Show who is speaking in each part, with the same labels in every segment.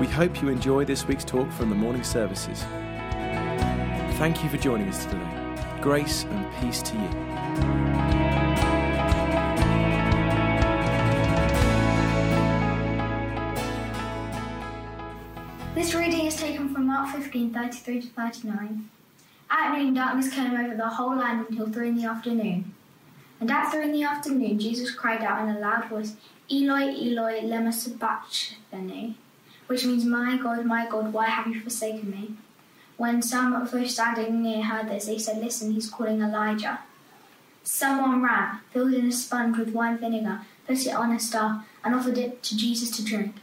Speaker 1: We hope you enjoy this week's talk from the morning services. Thank you for joining us today. Grace and peace to you.
Speaker 2: This reading is taken from Mark 15 33 to 39. At noon, darkness came over the whole land until three in the afternoon. And at three in the afternoon, Jesus cried out in a loud voice, Eloi, Eloi, lema sabachthani, which means, My God, my God, why have you forsaken me? When some of those standing near heard this, they said, Listen, he's calling Elijah. Someone ran, filled in a sponge with wine vinegar, put it on a staff, and offered it to Jesus to drink.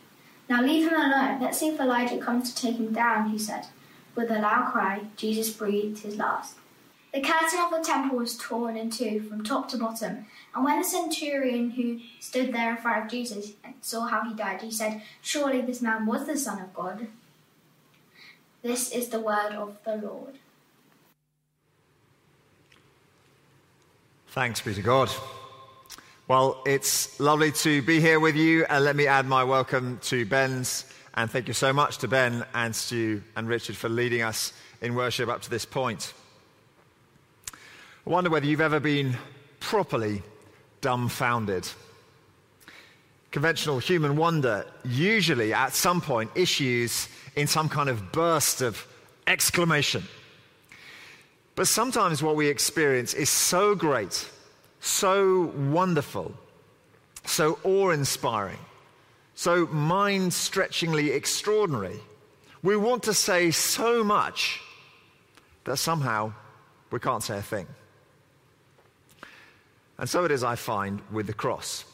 Speaker 2: Now leave him alone. Let's see if Elijah comes to take him down, he said. With a loud cry, Jesus breathed his last. The curtain of the temple was torn in two from top to bottom, and when the centurion who stood there in front of Jesus saw how he died, he said, Surely this man was the Son of God. This is the word of the Lord.
Speaker 3: Thanks be to God. Well, it's lovely to be here with you, and let me add my welcome to Ben's. And thank you so much to Ben and Stu and Richard for leading us in worship up to this point. I wonder whether you've ever been properly dumbfounded. Conventional human wonder usually at some point issues in some kind of burst of exclamation. But sometimes what we experience is so great, so wonderful, so awe inspiring, so mind stretchingly extraordinary. We want to say so much that somehow we can't say a thing. And so it is, I find, with the cross.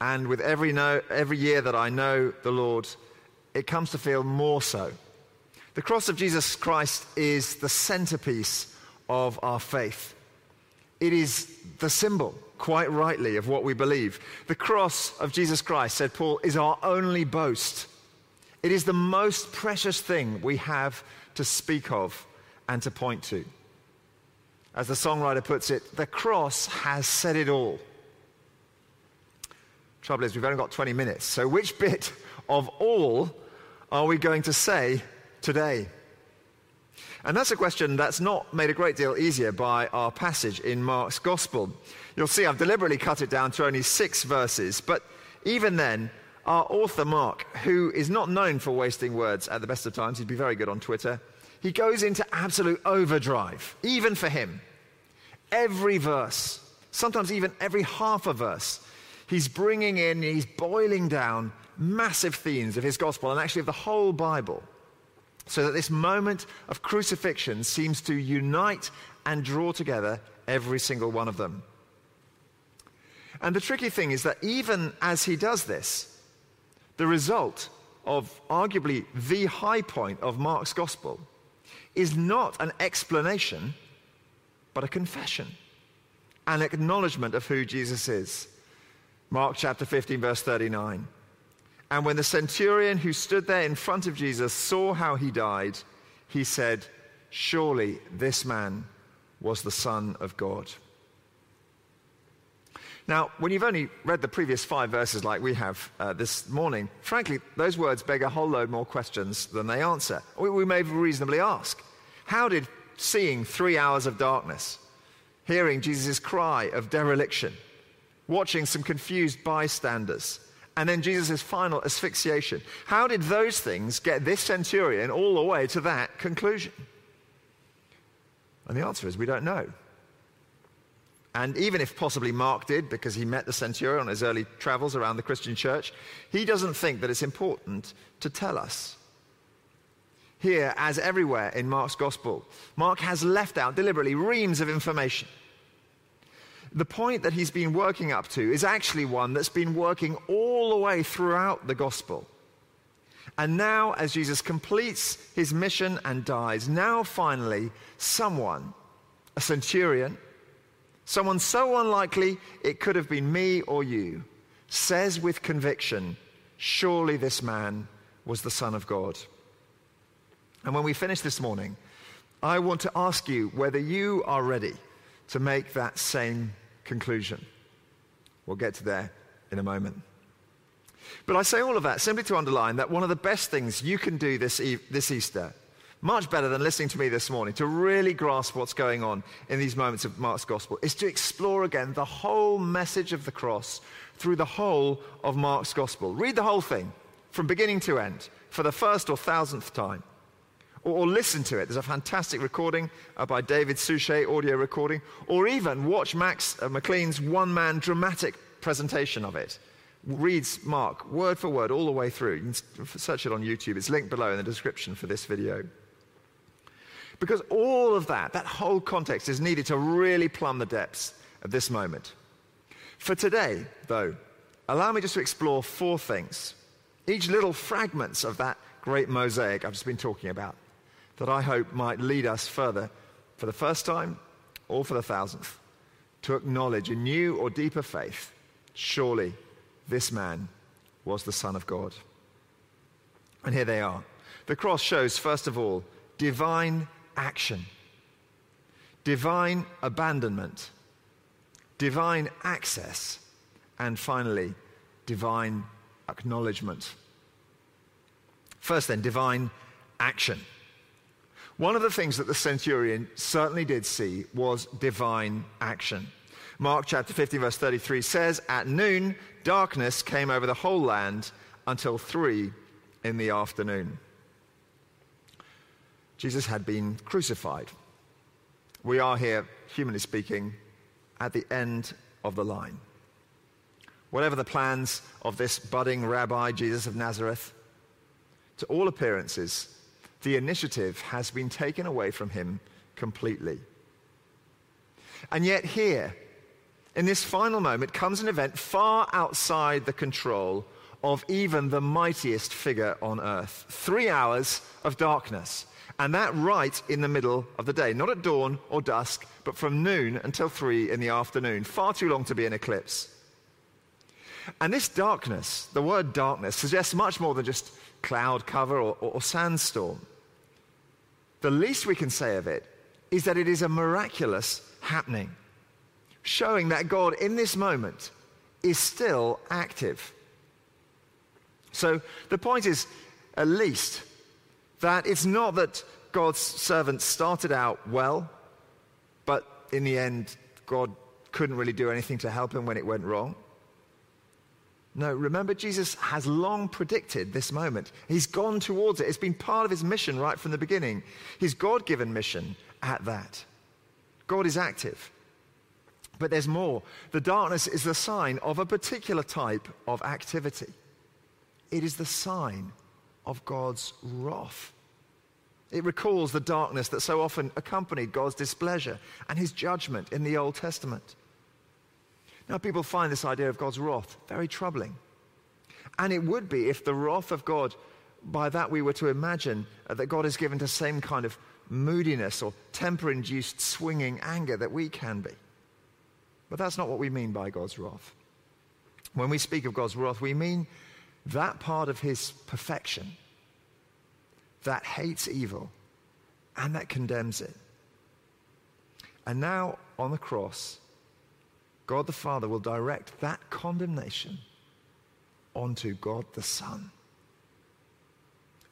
Speaker 3: And with every, every year that I know the Lord, it comes to feel more so. The cross of Jesus Christ is the centerpiece of our faith. It is the symbol, quite rightly, of what we believe. The cross of Jesus Christ, said Paul, is our only boast. It is the most precious thing we have to speak of and to point to. As the songwriter puts it, the cross has said it all. Trouble is, we've only got 20 minutes, so which bit of all are we going to say today? And that's a question that's not made a great deal easier by our passage in Mark's Gospel. You'll see I've deliberately cut it down to only six verses, but even then, our author Mark, who is not known for wasting words at the best of times, he'd be very good on Twitter, he goes into absolute overdrive, even for him. Every verse, sometimes even every half a verse, he's bringing in, he's boiling down massive themes of his gospel and actually of the whole Bible. So that this moment of crucifixion seems to unite and draw together every single one of them. And the tricky thing is that even as he does this, the result of arguably the high point of Mark's gospel is not an explanation, but a confession, an acknowledgement of who Jesus is. Mark chapter 15, verse 39. And when the centurion who stood there in front of Jesus saw how he died, he said, Surely this man was the Son of God. Now, when you've only read the previous five verses like we have uh, this morning, frankly, those words beg a whole load more questions than they answer. We, we may reasonably ask How did seeing three hours of darkness, hearing Jesus' cry of dereliction, watching some confused bystanders, and then Jesus' final asphyxiation. How did those things get this centurion all the way to that conclusion? And the answer is we don't know. And even if possibly Mark did, because he met the centurion on his early travels around the Christian church, he doesn't think that it's important to tell us. Here, as everywhere in Mark's gospel, Mark has left out deliberately reams of information. The point that he's been working up to is actually one that's been working all the way throughout the gospel. And now, as Jesus completes his mission and dies, now finally, someone, a centurion, someone so unlikely it could have been me or you, says with conviction, Surely this man was the Son of God. And when we finish this morning, I want to ask you whether you are ready to make that same conclusion. We'll get to there in a moment. But I say all of that simply to underline that one of the best things you can do this, e- this Easter, much better than listening to me this morning, to really grasp what's going on in these moments of Mark's gospel, is to explore again the whole message of the cross through the whole of Mark's gospel. Read the whole thing from beginning to end for the first or thousandth time. Or, or listen to it. There's a fantastic recording uh, by David Suchet, audio recording. Or even watch Max uh, McLean's one man dramatic presentation of it reads Mark word for word all the way through. You can search it on YouTube. It's linked below in the description for this video. Because all of that, that whole context, is needed to really plumb the depths of this moment. For today, though, allow me just to explore four things, each little fragments of that great mosaic I've just been talking about, that I hope might lead us further for the first time or for the thousandth to acknowledge a new or deeper faith. Surely this man was the Son of God. And here they are. The cross shows, first of all, divine action, divine abandonment, divine access, and finally, divine acknowledgement. First, then, divine action. One of the things that the centurion certainly did see was divine action. Mark chapter 15, verse 33 says, At noon, darkness came over the whole land until three in the afternoon. Jesus had been crucified. We are here, humanly speaking, at the end of the line. Whatever the plans of this budding rabbi, Jesus of Nazareth, to all appearances, the initiative has been taken away from him completely. And yet, here, in this final moment comes an event far outside the control of even the mightiest figure on earth. Three hours of darkness. And that right in the middle of the day. Not at dawn or dusk, but from noon until three in the afternoon. Far too long to be an eclipse. And this darkness, the word darkness, suggests much more than just cloud cover or, or, or sandstorm. The least we can say of it is that it is a miraculous happening showing that God in this moment is still active. So the point is, at least, that it's not that God's servant started out well, but in the end, God couldn't really do anything to help him when it went wrong. No, remember, Jesus has long predicted this moment. He's gone towards it. It's been part of his mission right from the beginning. His God given mission at that. God is active. But there's more. The darkness is the sign of a particular type of activity. It is the sign of God's wrath. It recalls the darkness that so often accompanied God's displeasure and his judgment in the Old Testament. Now, people find this idea of God's wrath very troubling. And it would be if the wrath of God, by that we were to imagine uh, that God is given to the same kind of moodiness or temper induced swinging anger that we can be. But that's not what we mean by God's wrath. When we speak of God's wrath, we mean that part of his perfection that hates evil and that condemns it. And now on the cross, God the Father will direct that condemnation onto God the Son.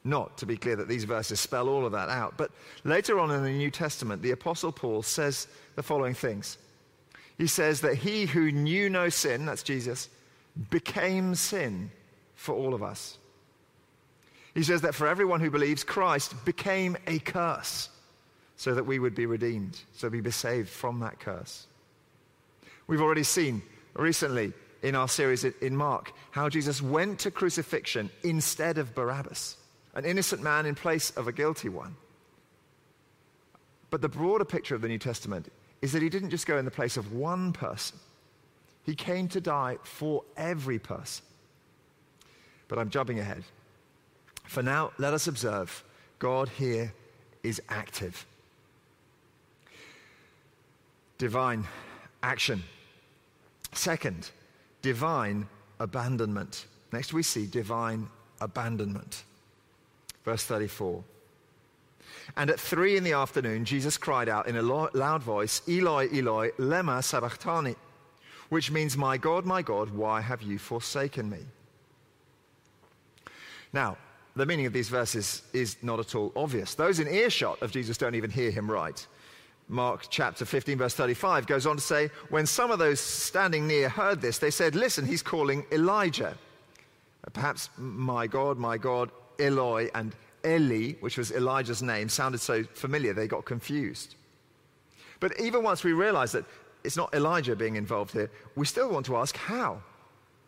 Speaker 3: Not to be clear that these verses spell all of that out, but later on in the New Testament, the Apostle Paul says the following things he says that he who knew no sin, that's Jesus, became sin for all of us. He says that for everyone who believes, Christ became a curse so that we would be redeemed, so we'd be saved from that curse. We've already seen recently in our series in Mark how Jesus went to crucifixion instead of Barabbas, an innocent man in place of a guilty one. But the broader picture of the New Testament is that he didn't just go in the place of one person, he came to die for every person. But I'm jumping ahead. For now, let us observe God here is active. Divine action. Second, divine abandonment. Next, we see divine abandonment. Verse 34. And at three in the afternoon, Jesus cried out in a loud voice, Eloi, Eloi, lema sabachthani, which means, My God, my God, why have you forsaken me? Now, the meaning of these verses is not at all obvious. Those in earshot of Jesus don't even hear him right. Mark chapter 15, verse 35 goes on to say, When some of those standing near heard this, they said, Listen, he's calling Elijah. Uh, perhaps, my God, my God, Eloi and Eli, which was Elijah's name, sounded so familiar they got confused. But even once we realize that it's not Elijah being involved here, we still want to ask how?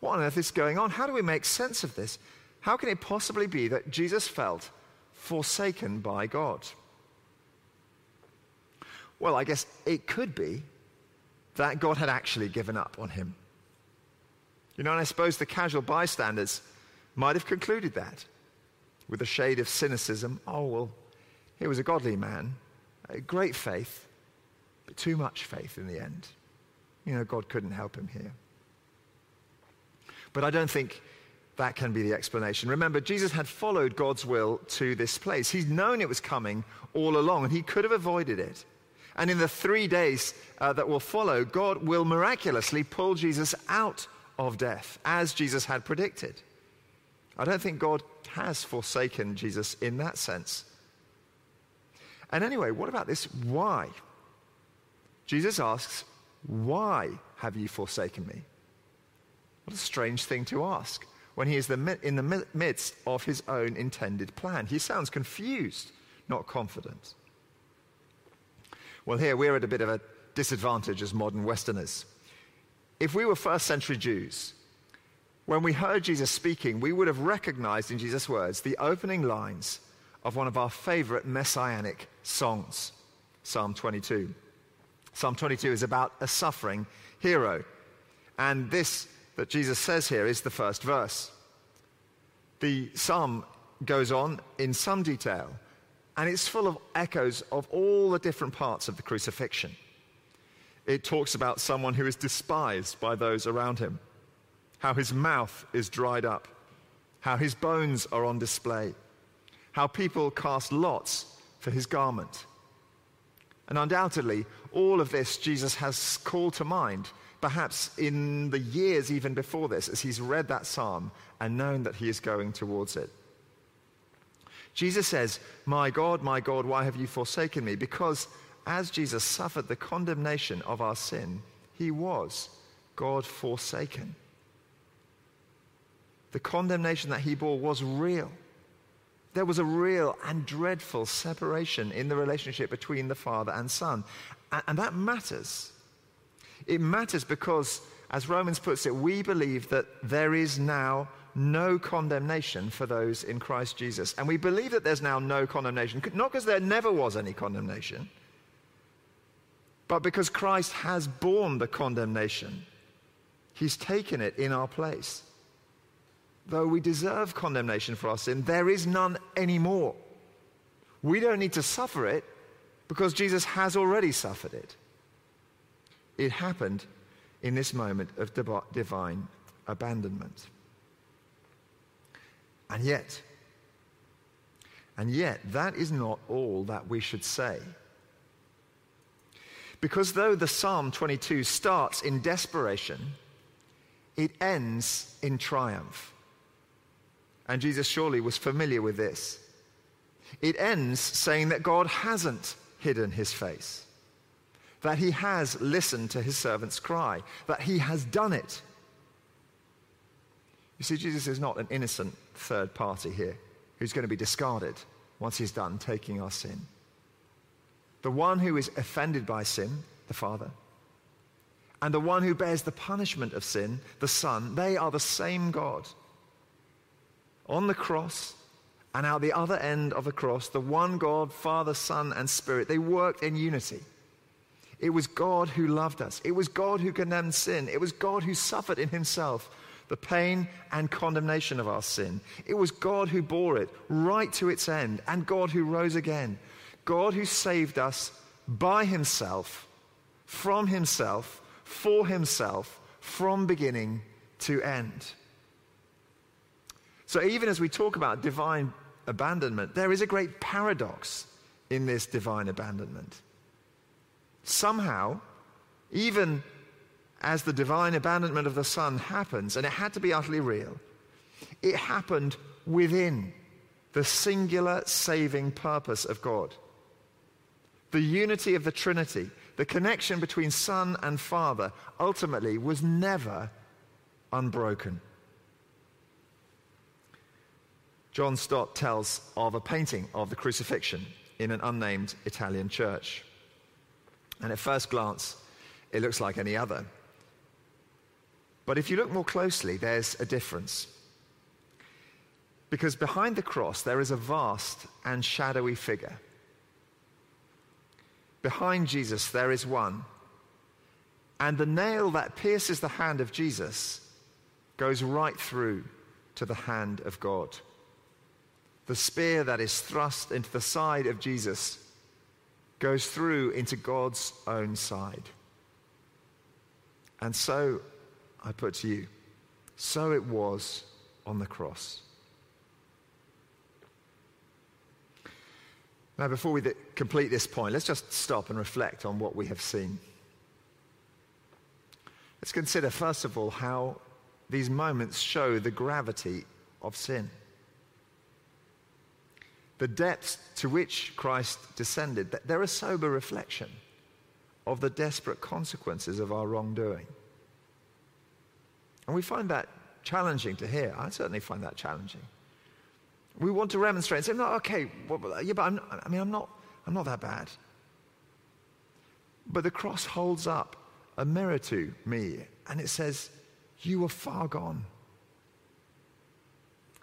Speaker 3: What on earth is going on? How do we make sense of this? How can it possibly be that Jesus felt forsaken by God? Well, I guess it could be that God had actually given up on him. You know, and I suppose the casual bystanders might have concluded that with a shade of cynicism. Oh, well, he was a godly man, a great faith, but too much faith in the end. You know, God couldn't help him here. But I don't think that can be the explanation. Remember, Jesus had followed God's will to this place. He's known it was coming all along, and he could have avoided it. And in the three days uh, that will follow, God will miraculously pull Jesus out of death, as Jesus had predicted. I don't think God has forsaken Jesus in that sense. And anyway, what about this why? Jesus asks, Why have you forsaken me? What a strange thing to ask when he is in the midst of his own intended plan. He sounds confused, not confident. Well, here we're at a bit of a disadvantage as modern Westerners. If we were first century Jews, when we heard Jesus speaking, we would have recognized in Jesus' words the opening lines of one of our favorite messianic songs, Psalm 22. Psalm 22 is about a suffering hero. And this that Jesus says here is the first verse. The psalm goes on in some detail, and it's full of echoes of all the different parts of the crucifixion. It talks about someone who is despised by those around him, how his mouth is dried up, how his bones are on display, how people cast lots for his garment. And undoubtedly, all of this Jesus has called to mind perhaps in the years even before this, as he's read that psalm and known that he is going towards it. Jesus says, My God, my God, why have you forsaken me? Because as Jesus suffered the condemnation of our sin, he was God forsaken. The condemnation that he bore was real. There was a real and dreadful separation in the relationship between the Father and Son. And, that matters it matters because, as Romans puts it, we believe that there is now no condemnation for those in Christ Jesus. And we believe that there's now no condemnation, not because there never was any condemnation, but because Christ has borne the condemnation. He's taken it in our place. Though we deserve condemnation for our sin, there is none anymore. We don't need to suffer it because Jesus has already suffered it. It happened in this moment of divine abandonment. And yet, and yet, that is not all that we should say. Because though the Psalm 22 starts in desperation, it ends in triumph. And Jesus surely was familiar with this. It ends saying that God hasn't hidden his face that he has listened to his servant's cry, that he has done it. You see, Jesus is not an innocent third party here who's going to be discarded once he's done taking our sin. The one who is offended by sin, the Father, and the one who bears the punishment of sin, the Son, they are the same God. On the cross, and out the other end of the cross, the one God, Father, Son, and Spirit, they worked in unity. It was God who loved us. It was God who condemned sin. It was God who suffered in himself the pain and condemnation of our sin. It was God who bore it right to its end, and God who rose again. God who saved us by himself, from himself, for himself, from beginning to end. So, even as we talk about divine abandonment, there is a great paradox in this divine abandonment. Somehow, even as the divine abandonment of the Son happens, and it had to be utterly real, it happened within the singular saving purpose of God. The unity of the Trinity, the connection between Son and Father, ultimately was never unbroken. John Stott tells of a painting of the crucifixion in an unnamed Italian church. And at first glance, it looks like any other. But if you look more closely, there's a difference. Because behind the cross, there is a vast and shadowy figure. Behind Jesus, there is one. And the nail that pierces the hand of Jesus goes right through to the hand of God. The spear that is thrust into the side of Jesus goes through into God's own side. And so I put to you. So it was on the cross. Now, before we complete this point, let's just stop and reflect on what we have seen. Let's consider, first of all, how these moments show the gravity of sin. The depths to which Christ descended, they're a sober reflection of the desperate consequences of our wrongdoing. And we find that challenging to hear. I certainly find that challenging. We want to remonstrate and say, no, okay, well, yeah, but I'm I mean, I'm not, I'm not that bad. But the cross holds up a mirror to me and it says, You are far gone.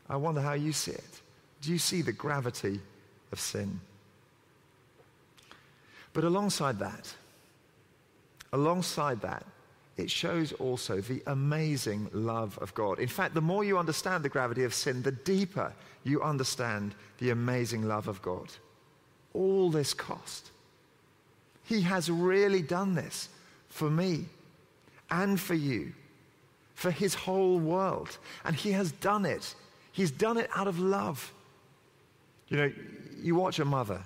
Speaker 3: I wonder how you see it. Do you see the gravity of sin? But alongside that, alongside that, it shows also the amazing love of God. In fact, the more you understand the gravity of sin, the deeper you understand the amazing love of God. All this cost. He has really done this for me and for you, for his whole world. And he has done it. He's done it out of love. You know, you watch a mother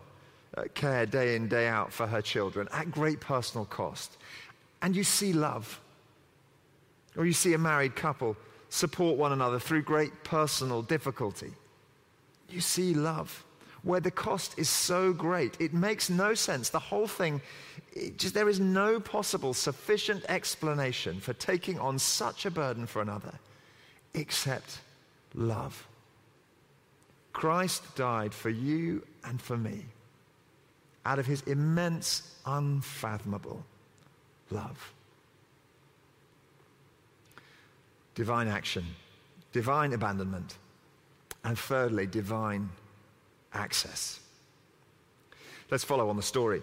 Speaker 3: uh, care day in, day out for her children at great personal cost, and you see love. Or you see a married couple support one another through great personal difficulty. You see love where the cost is so great, it makes no sense. The whole thing, just, there is no possible sufficient explanation for taking on such a burden for another except love. Christ died for you and for me out of his immense, unfathomable love. divine action, divine abandonment, and thirdly, divine access. Let's follow on the story.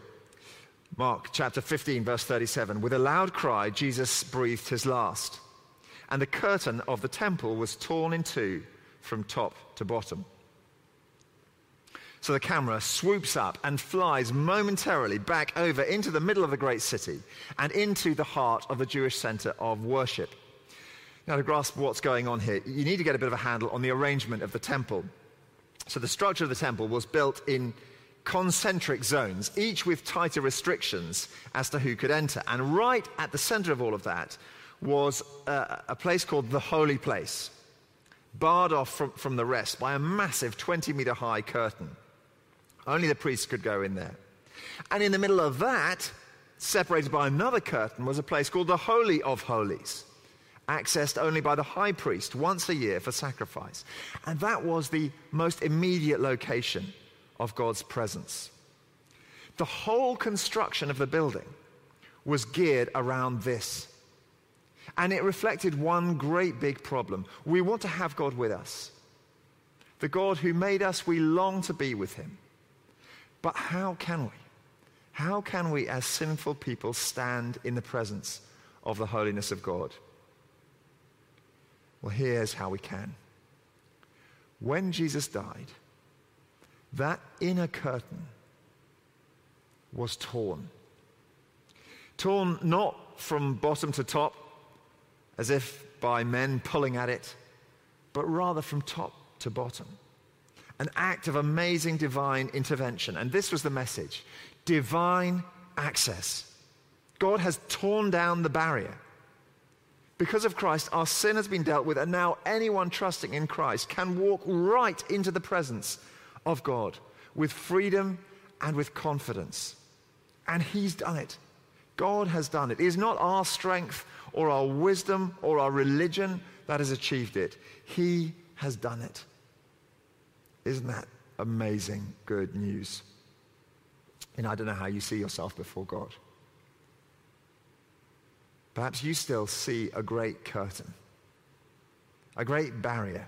Speaker 3: Mark chapter 15, verse 37. With a loud cry, Jesus breathed his last, and the curtain of the temple was torn in two from top to bottom. So the camera swoops up and flies momentarily back over into the middle of the great city and into the heart of the Jewish center of worship. Now, to grasp what's going on here, you need to get a bit of a handle on the arrangement of the temple. So, the structure of the temple was built in concentric zones, each with tighter restrictions as to who could enter. And right at the center of all of that was a, a place called the Holy Place, barred off from, from the rest by a massive 20 meter high curtain. Only the priests could go in there. And in the middle of that, separated by another curtain, was a place called the Holy of Holies accessed only by the high priest once a year for sacrifice. And that was the most immediate location of God's presence. The whole construction of the building was geared around this. And it reflected one great big problem. We want to have God with us. The God who made us, we long to be with him. But how can we? How can we, as sinful people, stand in the presence of the holiness of God? Well, here's how we can. When Jesus died, that inner curtain was torn. Torn not from bottom to top, as if by men pulling at it, but rather from top to bottom. An act of amazing divine intervention. And this was the message divine access. God has torn down the barrier. Because of Christ, our sin has been dealt with, and now anyone trusting in Christ can walk right into the presence of God with freedom and with confidence. And He's done it. God has done it. It is not our strength or our wisdom or our religion that has achieved it. He has done it. Isn't that amazing good news? And I don't know how you see yourself before God. Perhaps you still see a great curtain, a great barrier,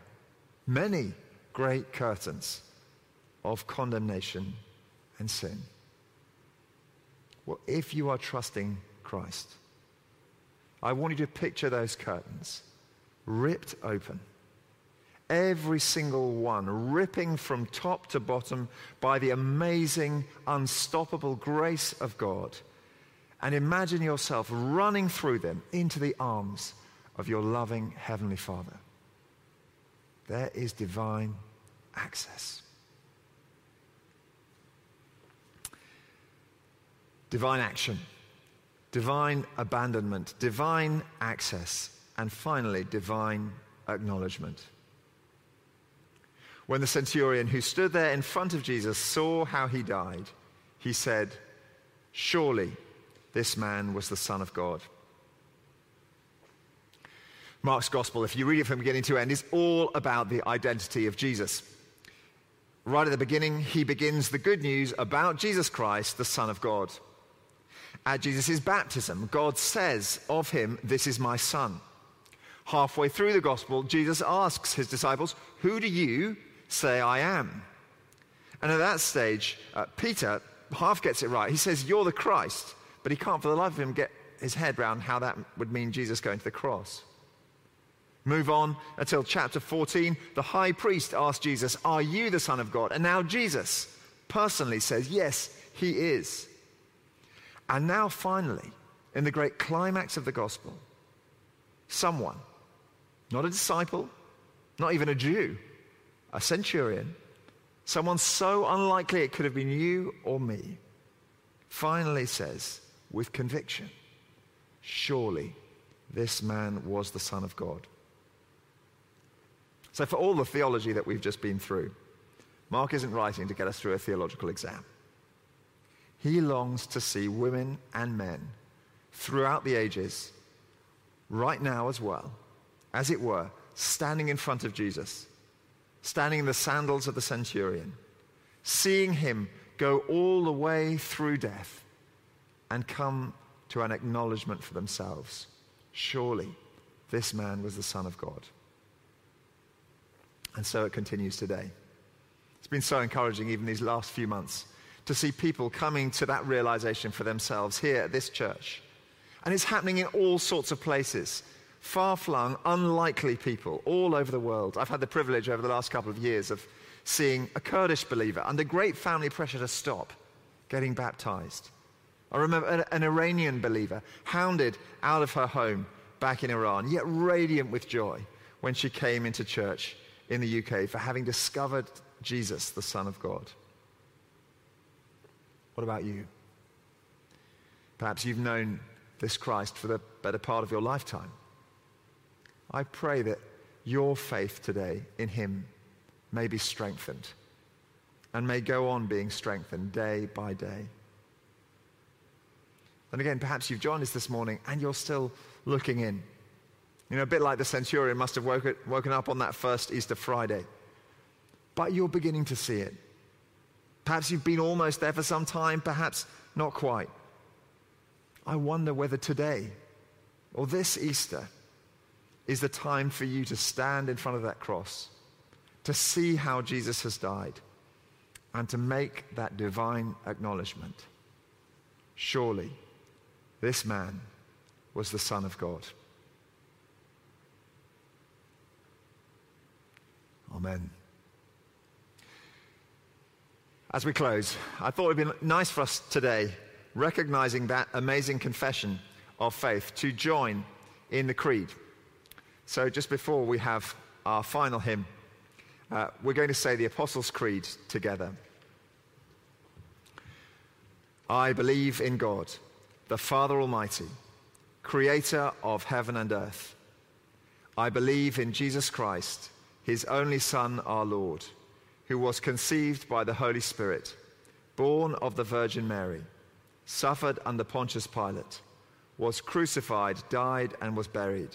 Speaker 3: many great curtains of condemnation and sin. Well, if you are trusting Christ, I want you to picture those curtains ripped open. Every single one ripping from top to bottom by the amazing, unstoppable grace of God. And imagine yourself running through them into the arms of your loving Heavenly Father. There is divine access. divine action, divine abandonment, divine access, and finally, divine acknowledgement. When the centurion who stood there in front of Jesus saw how he died, he said, Surely this man was the Son of God. Mark's gospel, if you read it from beginning to end, is all about the identity of Jesus. Right at the beginning, he begins the good news about Jesus Christ, the Son of God at Jesus' baptism, God says of him, This is my son. Halfway through the gospel, Jesus asks his disciples, Who do you say I am? And at that stage, uh, Peter half gets it right. He says, You're the Christ. But he can't for the life of him get his head around how that would mean Jesus going to the cross. Move on until chapter 14. The high priest asks Jesus, Are you the Son of God? And now Jesus personally says, Yes, he is. And now, finally, in the great climax of the gospel, someone, not a disciple, not even a Jew, a centurion, someone so unlikely it could have been you or me, finally says with conviction, Surely this man was the Son of God. So, for all the theology that we've just been through, Mark isn't writing to get us through a theological exam. He longs to see women and men throughout the ages, right now as well, as it were, standing in front of Jesus, standing in the sandals of the centurion, seeing him go all the way through death and come to an acknowledgement for themselves. Surely this man was the Son of God. And so it continues today. It's been so encouraging even these last few months to see people coming to that realization for themselves here at this church. And it's happening in all sorts of places. Far flung, unlikely people all over the world. I've had the privilege over the last couple of years of seeing a Kurdish believer under great family pressure to stop getting baptized. I remember an Iranian believer hounded out of her home back in Iran, yet radiant with joy when she came into church in the UK for having discovered Jesus, the Son of God. What about you? Perhaps you've known this Christ for the better part of your lifetime. I pray that your faith today in him may be strengthened and may go on being strengthened day by day. And again, perhaps you've joined us this morning and you're still looking in. You know, a bit like the centurion must have woken, up on that first Easter Friday. But you're beginning to see it. Perhaps you've been almost there for some time, perhaps not quite. I wonder whether today or this Easter is the time for you to stand in front of that cross, to see how Jesus has died, and to make that divine acknowledgement. Surely this man was the Son of God. Amen. As we close, I thought it would be nice for us today, recognizing that amazing confession of faith, to join in the creed. So, just before we have our final hymn, uh, we're going to say the Apostles' Creed together. I believe in God, the Father Almighty, creator of heaven and earth. I believe in Jesus Christ, his only Son, our Lord, who was conceived by the Holy Spirit, born of the Virgin Mary, suffered under Pontius Pilate, was crucified, died, and was buried.